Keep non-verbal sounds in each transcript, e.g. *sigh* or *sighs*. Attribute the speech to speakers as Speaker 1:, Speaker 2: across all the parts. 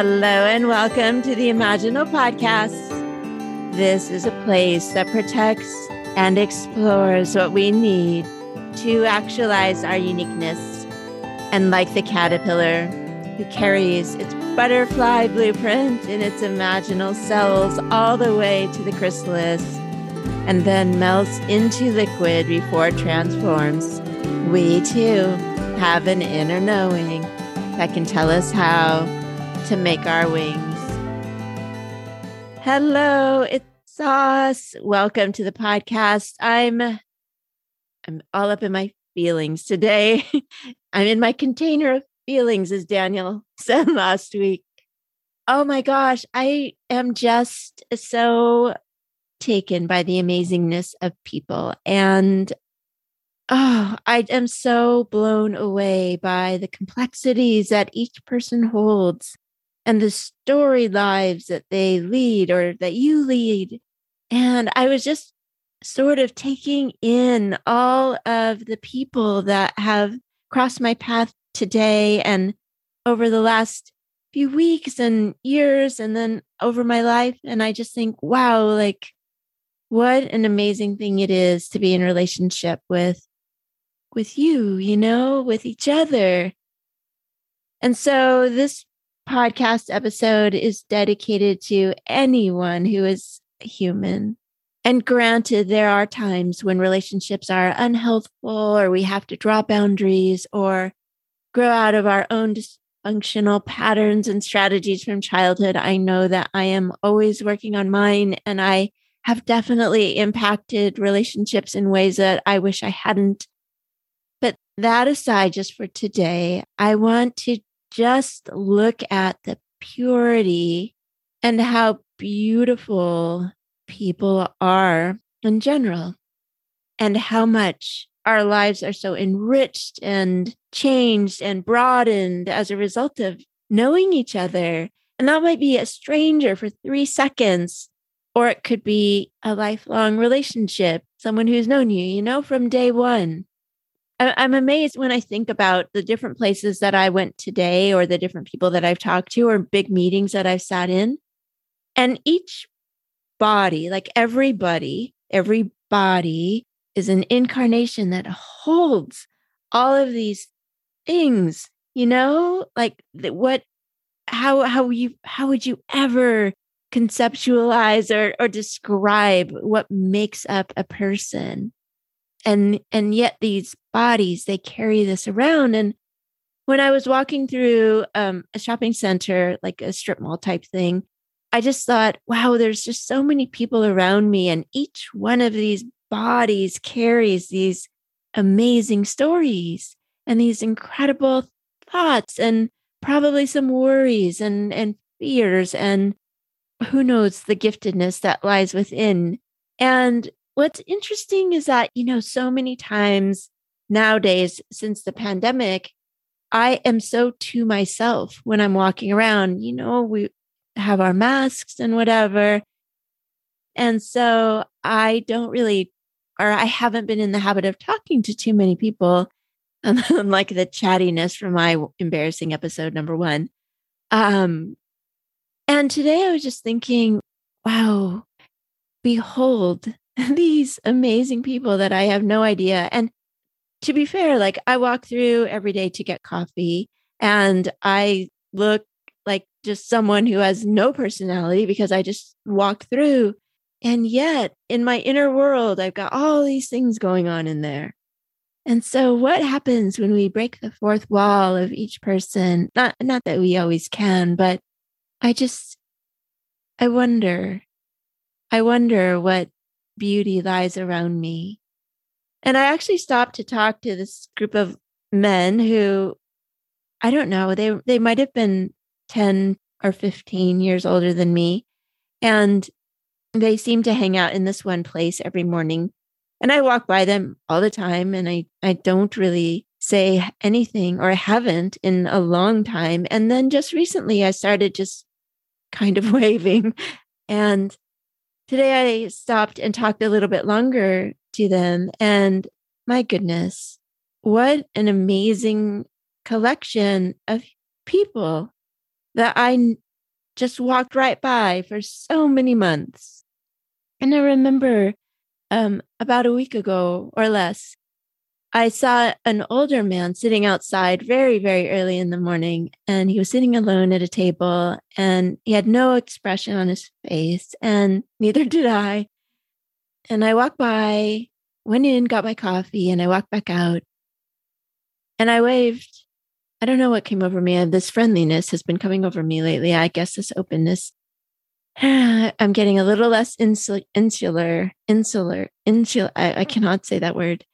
Speaker 1: Hello and welcome to the Imaginal Podcast. This is a place that protects and explores what we need to actualize our uniqueness. And like the caterpillar who carries its butterfly blueprint in its imaginal cells all the way to the chrysalis and then melts into liquid before it transforms, we too have an inner knowing that can tell us how to make our wings. Hello, it's us. Welcome to the podcast. I'm I'm all up in my feelings today. *laughs* I'm in my container of feelings, as Daniel *laughs* said last week. Oh my gosh, I am just so taken by the amazingness of people. And oh, I am so blown away by the complexities that each person holds and the story lives that they lead or that you lead. And I was just sort of taking in all of the people that have crossed my path today and over the last few weeks and years and then over my life. And I just think, wow, like what an amazing thing it is to be in relationship with with you, you know, with each other. And so this podcast episode is dedicated to anyone who is human. And granted, there are times when relationships are unhealthful or we have to draw boundaries or grow out of our own dysfunctional patterns and strategies from childhood. I know that I am always working on mine and I have definitely impacted relationships in ways that I wish I hadn't. But that aside, just for today, I want to just look at the purity and how beautiful people are in general, and how much our lives are so enriched and changed and broadened as a result of knowing each other. And that might be a stranger for three seconds, or it could be a lifelong relationship, someone who's known you, you know, from day one. I'm amazed when I think about the different places that I went today or the different people that I've talked to or big meetings that I've sat in. And each body, like everybody, every body is an incarnation that holds all of these things, you know, like what, how, how you, how would you ever conceptualize or, or describe what makes up a person? And and yet these bodies they carry this around. And when i was walking through um, a shopping center like a strip mall type thing i just thought wow there's just so many people around me and each one of these bodies carries these amazing stories and these incredible thoughts and probably some worries and and fears and who knows the giftedness that lies within. And what's interesting is that, you know, so many times nowadays since the pandemic, I am so to myself when I'm walking around. You know, we have our masks and whatever. And so I don't really, or I haven't been in the habit of talking to too many people, *laughs* unlike the chattiness from my embarrassing episode number one. Um, and today I was just thinking, wow, behold *laughs* these amazing people that I have no idea. And to be fair, like I walk through every day to get coffee and I look like just someone who has no personality because I just walk through. And yet, in my inner world, I've got all these things going on in there. And so what happens when we break the fourth wall of each person? Not not that we always can, but I just I wonder I wonder what beauty lies around me. And I actually stopped to talk to this group of men who I don't know, they they might have been 10 or 15 years older than me. And they seem to hang out in this one place every morning. And I walk by them all the time and I I don't really say anything or I haven't in a long time. And then just recently I started just kind of *laughs* waving and today I stopped and talked a little bit longer to them. And my goodness, what an amazing collection of people that I just walked right by for so many months. And I remember um, about a week ago or less, I saw an older man sitting outside very, very early in the morning, and he was sitting alone at a table, and he had no expression on his face, and *laughs* neither did I. And I walked by, went in, got my coffee, and I walked back out, and I waved. I don't know what came over me. This friendliness has been coming over me lately. I guess this openness. *sighs* I'm getting a little less insul- insular, insular, insular. I, I cannot say that word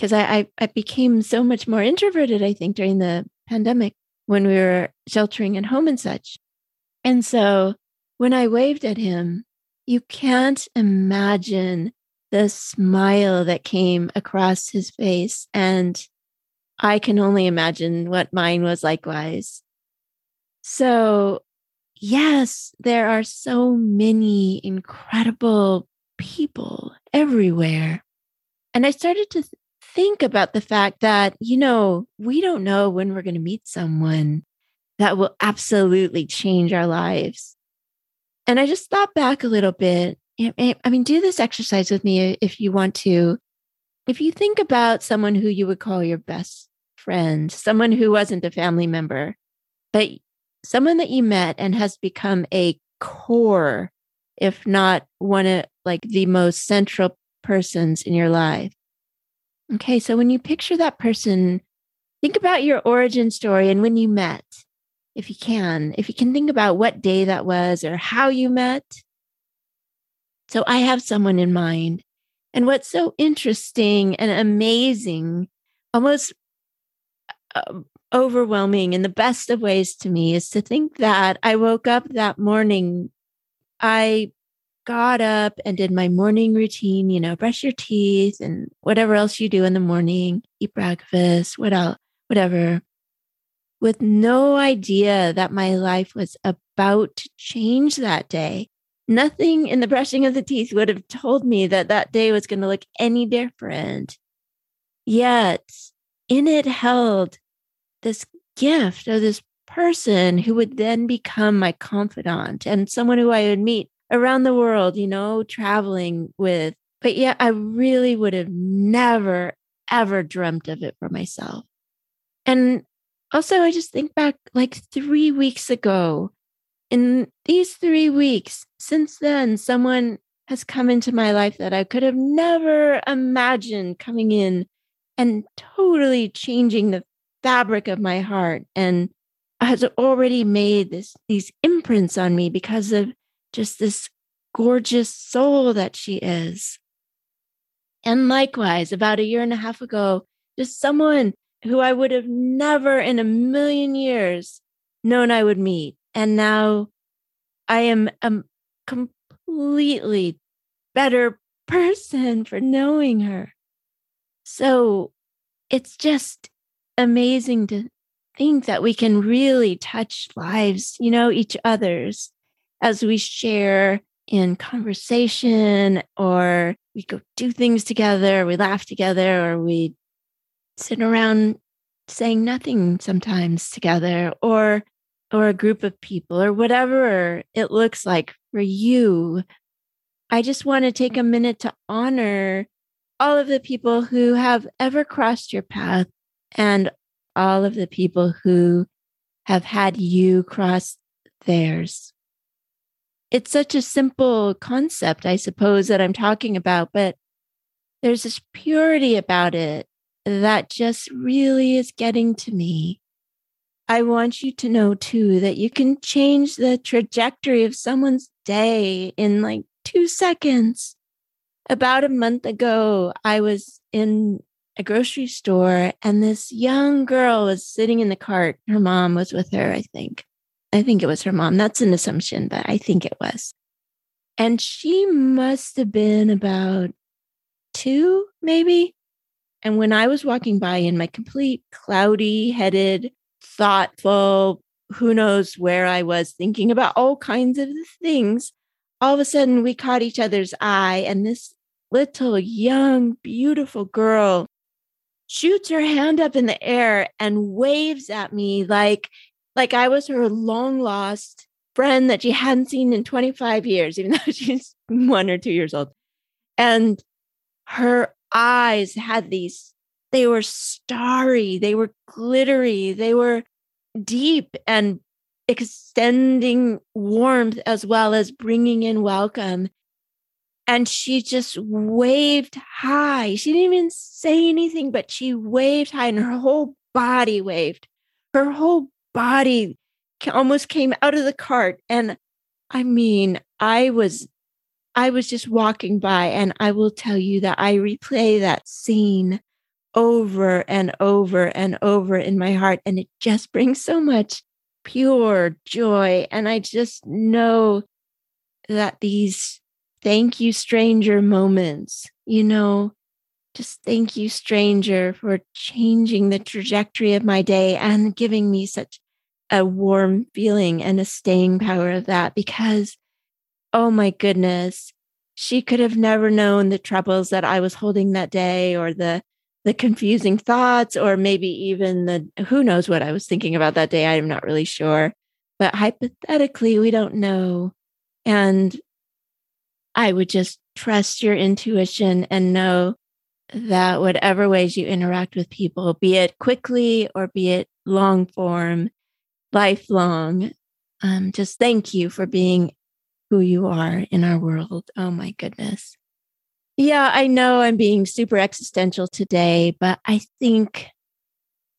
Speaker 1: because I, I, I became so much more introverted, I think, during the pandemic when we were sheltering at home and such. And so when I waved at him, you can't imagine the smile that came across his face. And I can only imagine what mine was likewise. So, yes, there are so many incredible people everywhere. And I started to think about the fact that, you know, we don't know when we're going to meet someone that will absolutely change our lives. And I just thought back a little bit. I mean, do this exercise with me if you want to. If you think about someone who you would call your best friend, someone who wasn't a family member, but someone that you met and has become a core, if not one of like the most central persons in your life. Okay, so when you picture that person, think about your origin story and when you met, if you can, if you can think about what day that was or how you met. So I have someone in mind. And what's so interesting and amazing, almost uh, overwhelming in the best of ways to me, is to think that I woke up that morning. I got up and did my morning routine, you know, brush your teeth and whatever else you do in the morning, eat breakfast, what else, whatever, with no idea that my life was about to change that day. Nothing in the brushing of the teeth would have told me that that day was going to look any different. Yet, in it held this gift of this person who would then become my confidant and someone who I would meet around the world, you know, traveling with. But yeah, I really would have never, ever dreamt of it for myself. And also, I just think back like three weeks ago. In these three weeks, since then, someone has come into my life that I could have never imagined coming in and totally changing the fabric of my heart and has already made this these imprints on me because of just this gorgeous soul that she is. And likewise, about a year and a half ago, just someone who I would have never in a million years known I would meet. And now I am a completely better person for knowing her. So it's just amazing to think that we can really touch lives, you know, each other's as we share in conversation or we go do things together, we laugh together, or we sit around saying nothing sometimes together, or or a group of people, or whatever it looks like for you. I just want to take a minute to honor all of the people who have ever crossed your path and all of the people who have had you cross theirs it's such a simple concept, I suppose, that I'm talking about, but there's this purity about it that just really is getting to me. I want you to know too that you can change the trajectory of someone's day in like two seconds. About a month ago, I was in a grocery store and this young girl was sitting in the cart. Her mom was with her, I think. I think it was her mom. That's an assumption, but I think it was. And she must have been about two, maybe. And when I was walking by in my complete cloudy headed, thoughtful, who knows where I was thinking about all kinds of things, all of a sudden we caught each other's eye, and this little young, beautiful girl shoots her hand up in the air and waves at me like like I was her long lost friend that she hadn't seen in 25 years, even *laughs* though she's one or two years old. And her eyes had these, they were starry, they were glittery, they were deep and extending warmth as well as bringing in welcome. And she just waved high. She didn't even say anything, but she waved high and her whole body waved. Her whole body almost came out of the cart. And I mean, I was I was just walking by, and I will tell you that I replay that scene over and over and over in my heart, and it just *laughs* brings so much pure joy. And I just know that these thank you, stranger moments, you know, just thank you, stranger, for changing the trajectory of my day and giving me such a warm feeling and a staying power of that because, oh my goodness, she could have never known the troubles that I was holding that day or the the confusing thoughts or maybe even the who knows what I was thinking about that day. I'm not really sure. But hypothetically, we don't know. And I would just trust your intuition and know that whatever ways you interact with people, be it quickly or be it long form, lifelong, um, just thank you for being who you are in our world. Oh my goodness. Yeah, I know I'm being super existential today, but I think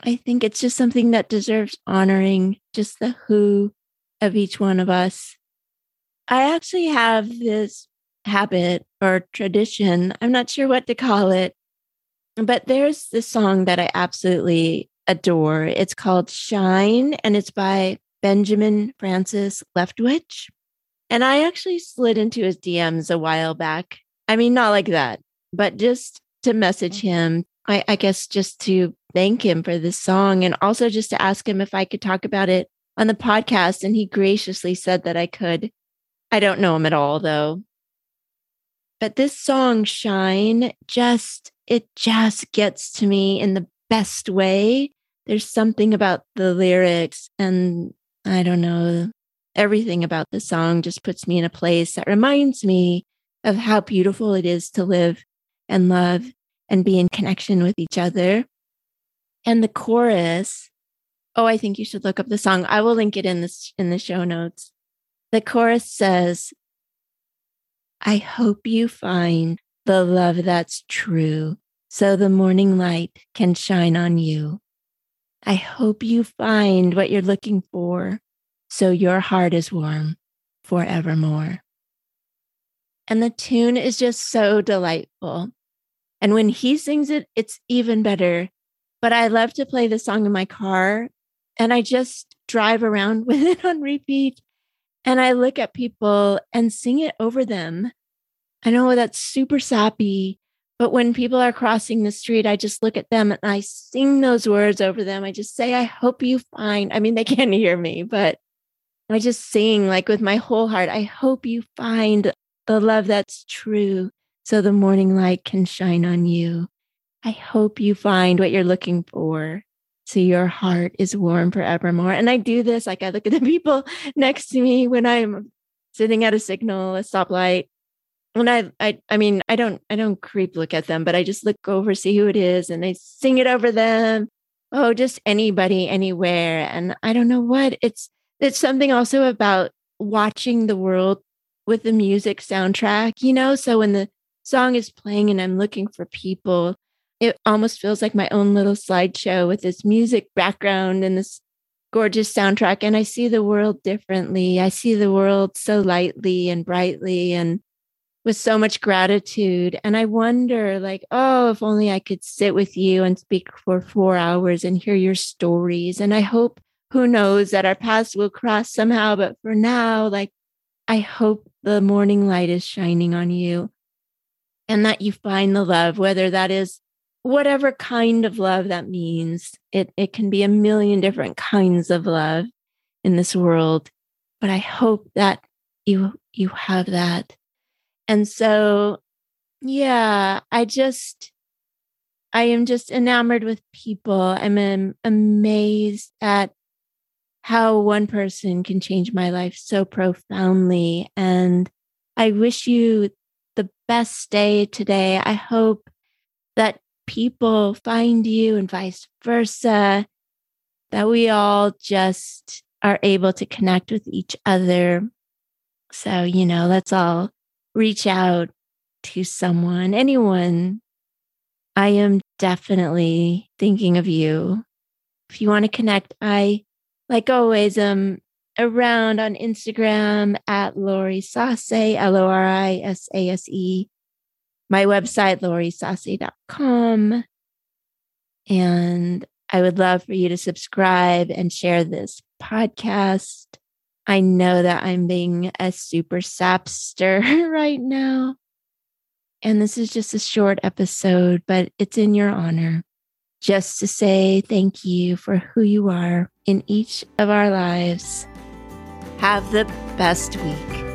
Speaker 1: I think it's just something that deserves honoring, just the who of each one of us. I actually have this habit or tradition, I'm not sure what to call it, but there's this song that I absolutely adore. It's called Shine and it's by Benjamin Francis Leftwich. And I actually slid into his DMs a while back I mean, not like that, but just to message mm-hmm. him, I, I guess just to thank him for this song and also just to ask him if I could talk about it on the podcast. And he graciously said that I could. I don't know him at all, though. But this song, Shine, just, it just gets to me in the best way. There's something about the lyrics and I don't know, everything about the song just puts me in a place that reminds me of how beautiful it is to live and love and be in connection with each other. And the chorus, oh, I think you should look up the song. I will link it in this in the show notes. The chorus says, I hope you find the love that's true so the morning light can shine on you. I hope you find what you're looking for so your heart is warm forevermore. And the tune is just so delightful. And when he sings it, it's even better. But I love to play the song in my car and I just drive around *laughs* with it on repeat. And I look at people and sing it over them. I know that's super sappy, but when people are crossing the street, I just look at them and I sing those words over them. I just say, I hope you find, I mean, they can't *laughs* hear me, but I just sing like with my whole heart, I hope you find the love that's true so the morning light can shine on you. I hope you find what you're looking for so your heart is warm forevermore. And I do this like I look at the people *laughs* next to me when I'm sitting at a signal, a stoplight. And I, I, I mean, I don't, I don't creep look at them, but I just look over, see who it is, and I sing it over them. Oh, just anybody, anywhere. And I don't know what it's. It's something also about watching the world with the music soundtrack, you know? So when the song is playing and I'm looking for people, it almost feels like my own little slideshow with this music background and this gorgeous soundtrack. And I see the world differently. I see the world so lightly and brightly and with so much gratitude. And I wonder, like, oh, if only I could sit with you and speak for four hours and hear your stories. And I hope, who knows, that our paths will cross somehow. But for now, like, I hope the morning light is shining on you and that you find the love, whether that is whatever kind of love that means. It, it can be a million different kinds of love in this world, but I hope that you, you have that. And so, yeah, I just, I am just enamored with people. I'm amazed at how one person can change my life so profoundly. And I wish you the best day today. I hope that people find you and vice versa, that we all just are able to connect with each other. So, you know, let's all reach out to someone, anyone. I am definitely thinking of you. If you want to connect, I, like always, am around on Instagram at Lori Sase, L O R I S A S E. My website, lorisase.com. And I would love for you to subscribe and share this podcast. I know that I'm being a super sapster *laughs* right now. And this is just a short episode, but it's in your honor just to say thank you for who you are in each of our lives. Have the best week.